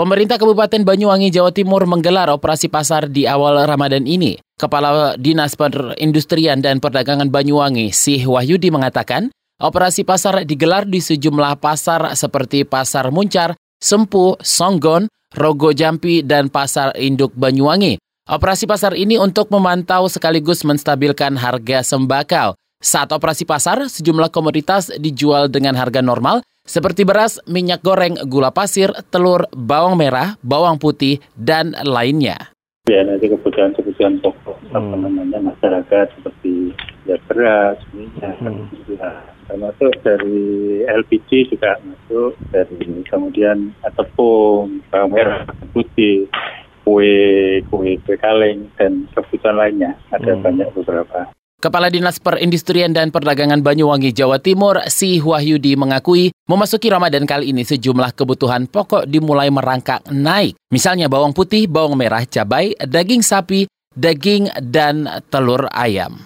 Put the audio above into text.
Pemerintah Kabupaten Banyuwangi, Jawa Timur menggelar operasi pasar di awal Ramadan ini. Kepala Dinas Perindustrian dan Perdagangan Banyuwangi, Sih Wahyudi mengatakan, operasi pasar digelar di sejumlah pasar seperti Pasar Muncar, Sempu, Songgon, Rogo Jampi, dan Pasar Induk Banyuwangi. Operasi pasar ini untuk memantau sekaligus menstabilkan harga sembakau. Saat operasi pasar, sejumlah komoditas dijual dengan harga normal seperti beras, minyak goreng, gula pasir, telur, bawang merah, bawang putih, dan lainnya. Ya, nanti kebutuhan-kebutuhan pokok hmm. apa namanya masyarakat seperti ya beras, minyak, hmm. ya, termasuk dari LPG juga masuk dari kemudian tepung, bawang merah, putih, kue, kue, kue kaleng dan kebutuhan lainnya ada hmm. banyak beberapa. Kepala Dinas Perindustrian dan Perdagangan Banyuwangi, Jawa Timur, Si Wahyudi mengakui memasuki Ramadan kali ini sejumlah kebutuhan pokok dimulai merangkak naik. Misalnya bawang putih, bawang merah, cabai, daging sapi, daging, dan telur ayam.